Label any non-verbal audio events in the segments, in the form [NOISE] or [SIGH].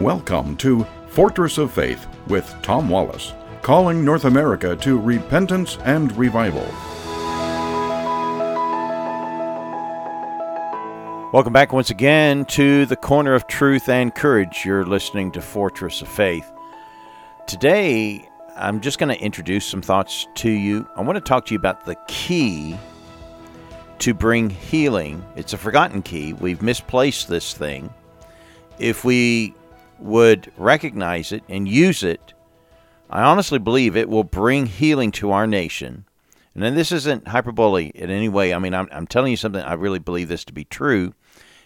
Welcome to Fortress of Faith with Tom Wallace, calling North America to repentance and revival. Welcome back once again to the Corner of Truth and Courage. You're listening to Fortress of Faith. Today, I'm just going to introduce some thoughts to you. I want to talk to you about the key to bring healing. It's a forgotten key. We've misplaced this thing. If we would recognize it and use it, I honestly believe it will bring healing to our nation. And then this isn't hyperbole in any way. I mean, I'm, I'm telling you something, I really believe this to be true.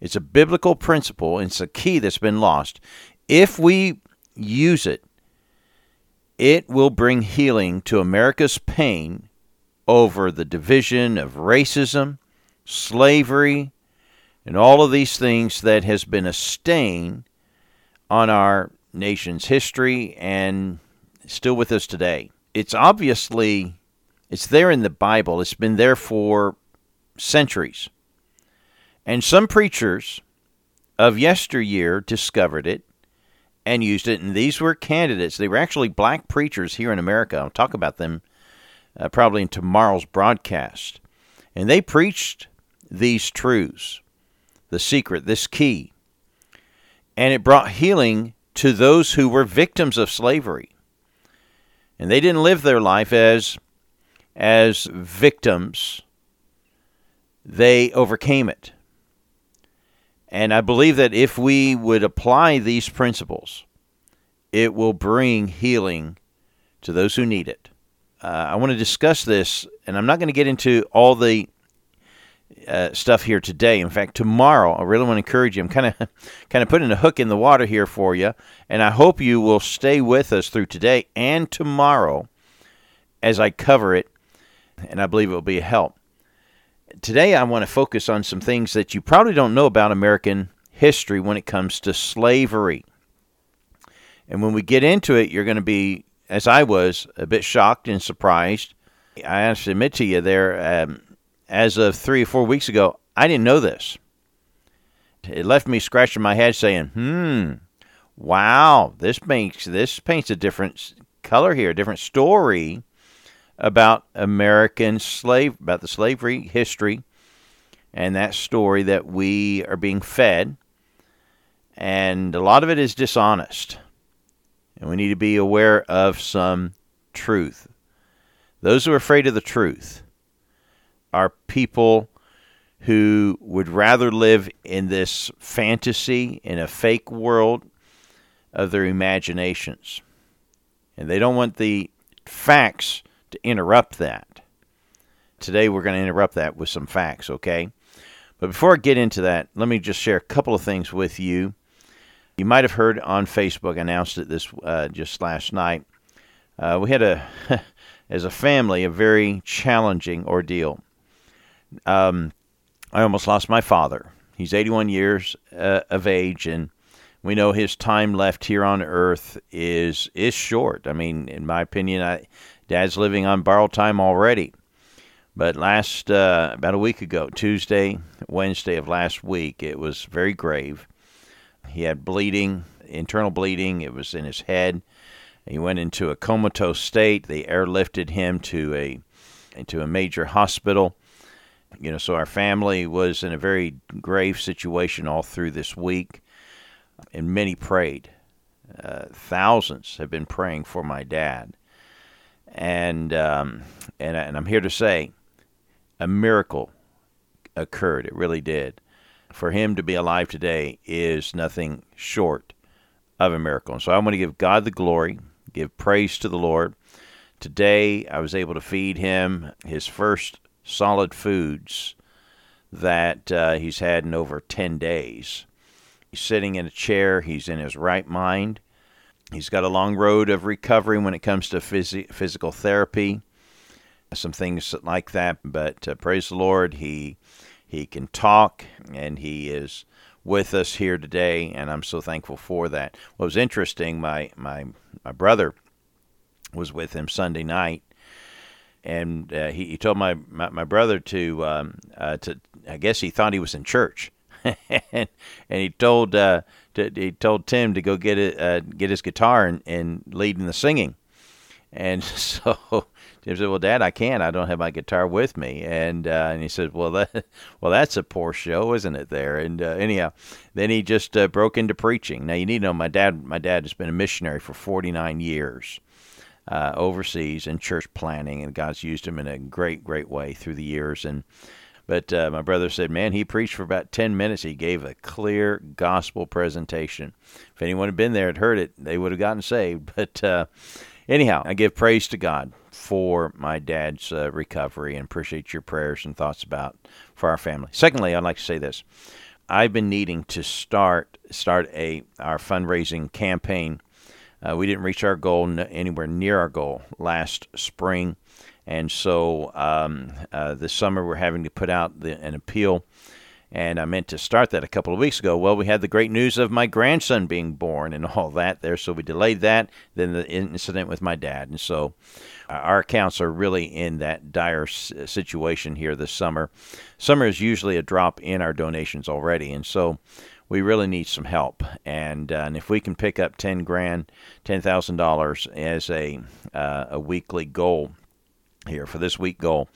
It's a biblical principle, and it's a key that's been lost. If we use it, it will bring healing to America's pain over the division of racism, slavery, and all of these things that has been a stain on our nation's history and still with us today. It's obviously it's there in the Bible. It's been there for centuries. And some preachers of yesteryear discovered it and used it. And these were candidates. They were actually black preachers here in America. I'll talk about them uh, probably in tomorrow's broadcast. And they preached these truths, the secret, this key and it brought healing to those who were victims of slavery. And they didn't live their life as as victims. They overcame it. And I believe that if we would apply these principles, it will bring healing to those who need it. Uh, I want to discuss this, and I'm not going to get into all the uh, stuff here today. In fact, tomorrow, I really want to encourage you. I'm kind of [LAUGHS] kind of putting a hook in the water here for you, and I hope you will stay with us through today and tomorrow as I cover it, and I believe it will be a help. Today, I want to focus on some things that you probably don't know about American history when it comes to slavery. And when we get into it, you're going to be, as I was, a bit shocked and surprised. I have to admit to you there, um, as of three or four weeks ago, I didn't know this. It left me scratching my head saying, hmm, wow, this makes this paints a different color here, a different story about American slave about the slavery history and that story that we are being fed. And a lot of it is dishonest. And we need to be aware of some truth. Those who are afraid of the truth are people who would rather live in this fantasy, in a fake world of their imaginations. And they don't want the facts to interrupt that. Today we're going to interrupt that with some facts, okay? But before I get into that, let me just share a couple of things with you. You might have heard on Facebook, announced it this uh, just last night. Uh, we had a, [LAUGHS] as a family, a very challenging ordeal. Um, I almost lost my father. He's 81 years uh, of age, and we know his time left here on Earth is is short. I mean, in my opinion, I, Dad's living on borrowed time already. But last uh, about a week ago, Tuesday, Wednesday of last week, it was very grave. He had bleeding, internal bleeding. It was in his head. He went into a comatose state. They airlifted him to a into a major hospital. You know, so our family was in a very grave situation all through this week, and many prayed. Uh, thousands have been praying for my dad, and um, and and I'm here to say, a miracle occurred. It really did. For him to be alive today is nothing short of a miracle. And so I want to give God the glory, give praise to the Lord. Today I was able to feed him his first solid foods that uh, he's had in over 10 days. He's sitting in a chair, he's in his right mind. He's got a long road of recovery when it comes to phys- physical therapy, some things like that. But uh, praise the Lord, he he can talk, and he is with us here today, and I'm so thankful for that. What was interesting, my my my brother was with him Sunday night, and uh, he, he told my, my, my brother to uh, to I guess he thought he was in church, [LAUGHS] and, and he told uh, to, he told Tim to go get it, uh, get his guitar and, and lead in the singing. And [LAUGHS] so Tim said, "Well, Dad, I can't. I don't have my guitar with me." And uh, and he said, "Well, that [LAUGHS] well, that's a poor show, isn't it?" There. And uh, anyhow, then he just broke into preaching. Now you need to know my dad. My dad has been a missionary for 49 years. Uh, overseas in church planning, and God's used him in a great, great way through the years. And but uh, my brother said, man, he preached for about 10 minutes. He gave a clear gospel presentation. If anyone had been there and heard it, they would have gotten saved. [LAUGHS] But uh, anyhow, I give praise to God for my dad's uh, recovery and appreciate your prayers and thoughts about for our family. Secondly, I'd like to say this. I've been needing to start start a our fundraising campaign. Uh, we didn't reach our goal anywhere near our goal last spring and so um, uh, this summer we're having to put out the, an appeal. And I meant to start that a couple of weeks ago. Well, we had the great news of my grandson being born and [LAUGHS] all that there, so we delayed that. Then the incident with my dad, and so uh, our accounts are really in that dire situation here this summer. Summer is usually a drop in our donations already, and so we really need some help. And, uh, and if we can pick up ten grand, ten thousand dollars as a uh, a weekly goal here for this week goal.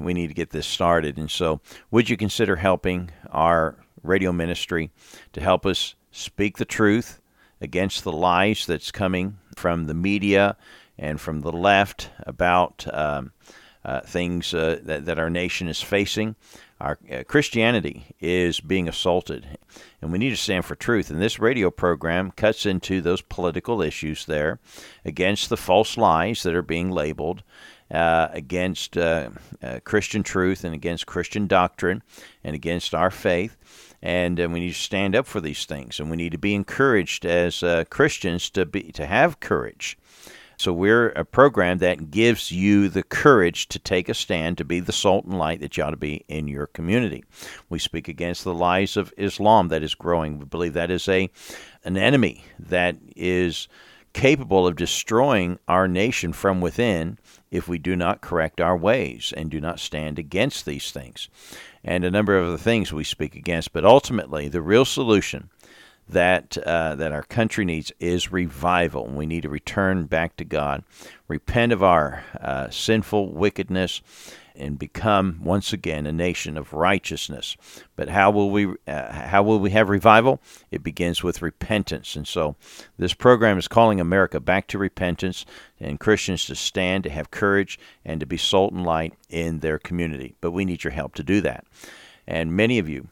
We need to get this started. And so, would you consider helping our radio ministry to help us speak the truth against the lies that's coming from the media and from the left about um, uh, things uh, that, that our nation is facing? Our uh, Christianity is being assaulted, and we need to stand for truth. And this radio program cuts into those political issues there against the false lies that are being labeled uh, against uh, uh, Christian truth and against Christian doctrine and against our faith. And uh, we need to stand up for these things, and we need to be encouraged as uh, Christians to be to have courage. So we're a program that gives you the courage to take a stand, to be the salt and light that you ought to be in your community. We speak against the lies of Islam that is growing. We believe that is a an enemy that is capable of destroying our nation from within if we do not correct our ways and do not stand against these things. And a number of other things we speak against, but ultimately, the real solution that uh, that our country needs is revival. We need to return back to God, repent of our uh, sinful wickedness, and become once again a nation of righteousness. But how will we uh, how will we have revival? It begins with repentance. And so this program is calling America back to repentance and Christians to stand, to have courage and to be salt and light in their community. But we need your help to do that. And many of you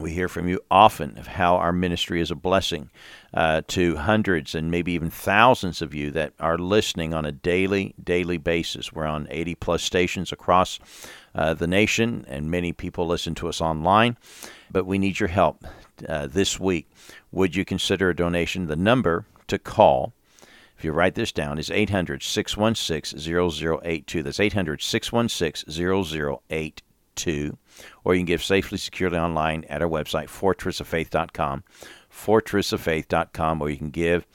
we hear from you often of how our ministry is a blessing uh, to hundreds and maybe even thousands of you that are listening on a daily, daily basis. We're on 80 plus stations across uh, the nation, and many people listen to us online. But we need your help uh, this week. Would you consider a donation? The number to call if you write this down, is 800 616 0082. That's 800 616 0082 or you can give safely, securely online at our website, fortressoffaith.com, fortressoffaith.com, or you can give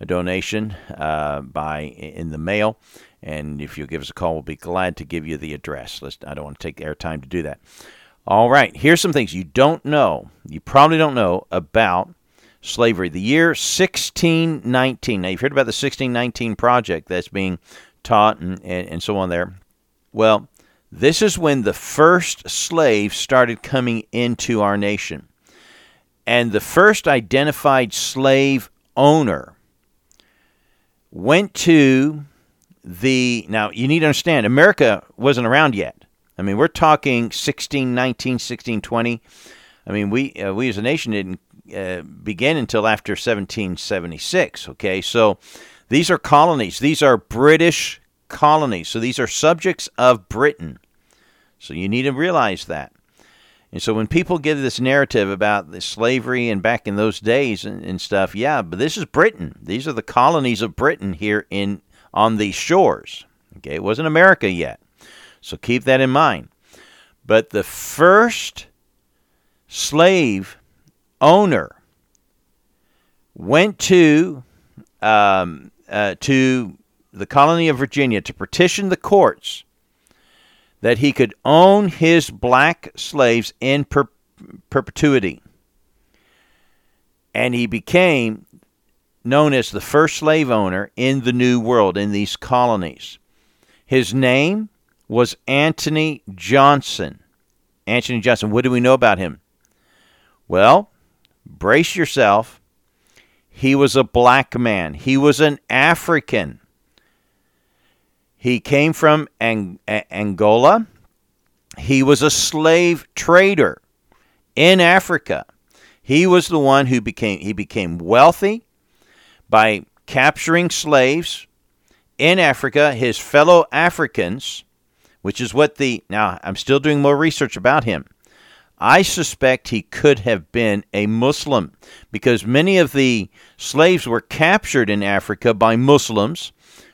a donation uh, by in the mail. And if you'll give us a call, we'll be glad to give you the address. Let's, I don't want to take air time to do that. All right, here's some things you don't know. You probably don't know about slavery. The year 1619. Now, you've heard about the 1619 project that's being taught and, and, and so on there. Well, this is when the first slaves started coming into our nation. And the first identified slave owner went to the. Now, you need to understand, America wasn't around yet. I mean, we're talking 1619, 1620. I mean, we, uh, we as a nation didn't uh, begin until after 1776, okay? So these are colonies, these are British colonies. So these are subjects of Britain. So you need to realize that. And so when people give this narrative about the slavery and back in those days and, and, stuff, yeah, but this is Britain. These are the colonies of Britain here in on these shores. Okay, it wasn't America yet. So keep that in mind. But the first slave owner went to um, uh, to the colony of Virginia to petition the courts that he could own his black slaves in per- perpetuity. And he became known as the first slave owner in the New World, in these colonies. His name was Anthony Johnson. Anthony Johnson, what do we know about him? Well, brace yourself. He was a black man, he was an African. He came from Ang- Angola. He was a slave trader in Africa. He was the one who became he became wealthy by capturing slaves in Africa, his fellow Africans, which is what the now I'm still doing more research about him. I suspect he could have been a Muslim because many of the slaves were captured in Africa by Muslims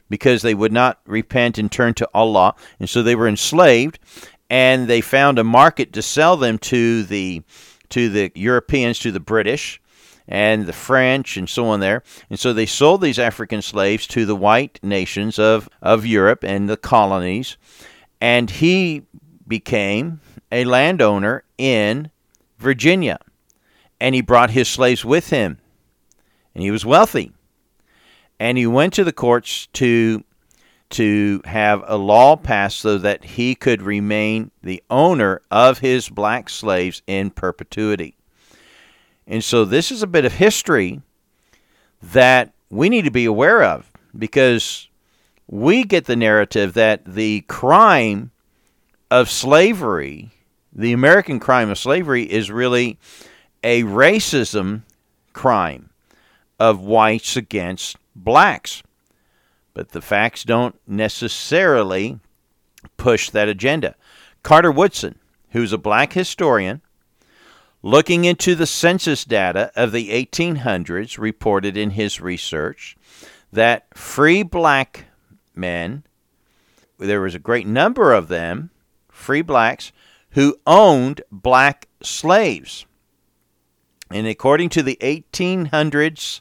because they would not repent and turn to Allah, and so they were enslaved and they found a market to sell them to the to the Europeans, to the British, and the French and so on there. And so they sold these African slaves to the white nations of, of Europe and the colonies. And he became a landowner in Virginia. And he brought his slaves with him. And he was wealthy. And he went to the courts to to have a law passed so that he could remain the owner of his black slaves in perpetuity. And so this is a bit of history that we need to be aware of because we get the narrative that the crime of slavery, the American crime of slavery, is really a racism crime of whites against blacks. But the facts don't necessarily push that agenda. Carter Woodson, who's a black historian, Looking into the census data of the 1800s, reported in his research that free black men, there was a great number of them, free blacks, who owned black slaves. And according to the 1800s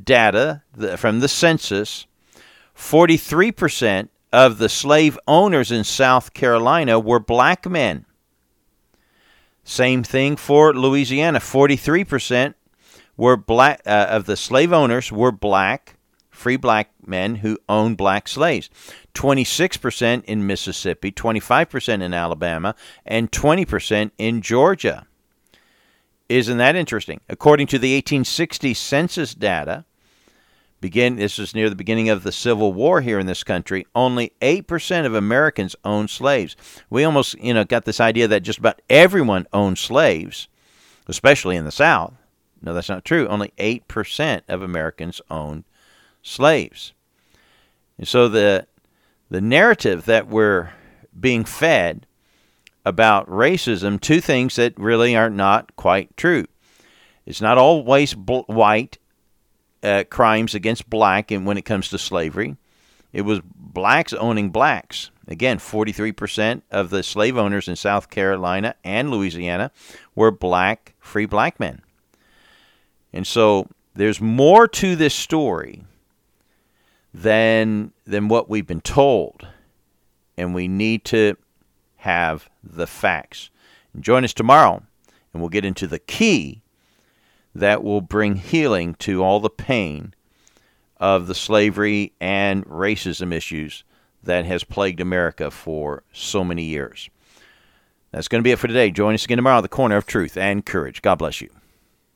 data from the census, 43% of the slave owners in South Carolina were black men. Same thing for Louisiana. 43% were black uh, of the slave owners were black, free black men who owned black slaves. 26% in Mississippi, 25% in Alabama, and 20% in Georgia. Isn't that interesting? According to the 1860 census data, begin this was near the beginning of the Civil War here in this country. Only eight percent of Americans owned slaves. We almost you know got this idea that just about everyone owned slaves, especially in the South. No, that's not true. Only eight percent of Americans owned slaves. And so the the narrative that we're being fed about racism, two things that really are not quite true. It's not always bl- white uh, crimes against black and when it comes to slavery. It was blacks owning blacks. Again, 43% of the slave owners in South Carolina and Louisiana were black, free black men. And so there's more to this story than than what we've been told. And we need to have the facts. Join us tomorrow and we'll get into the key that will bring healing to all the pain of the slavery and racism issues that has plagued America for so many years. That's going to be it for today. Join us again tomorrow at the Corner of Truth and Courage. God bless you.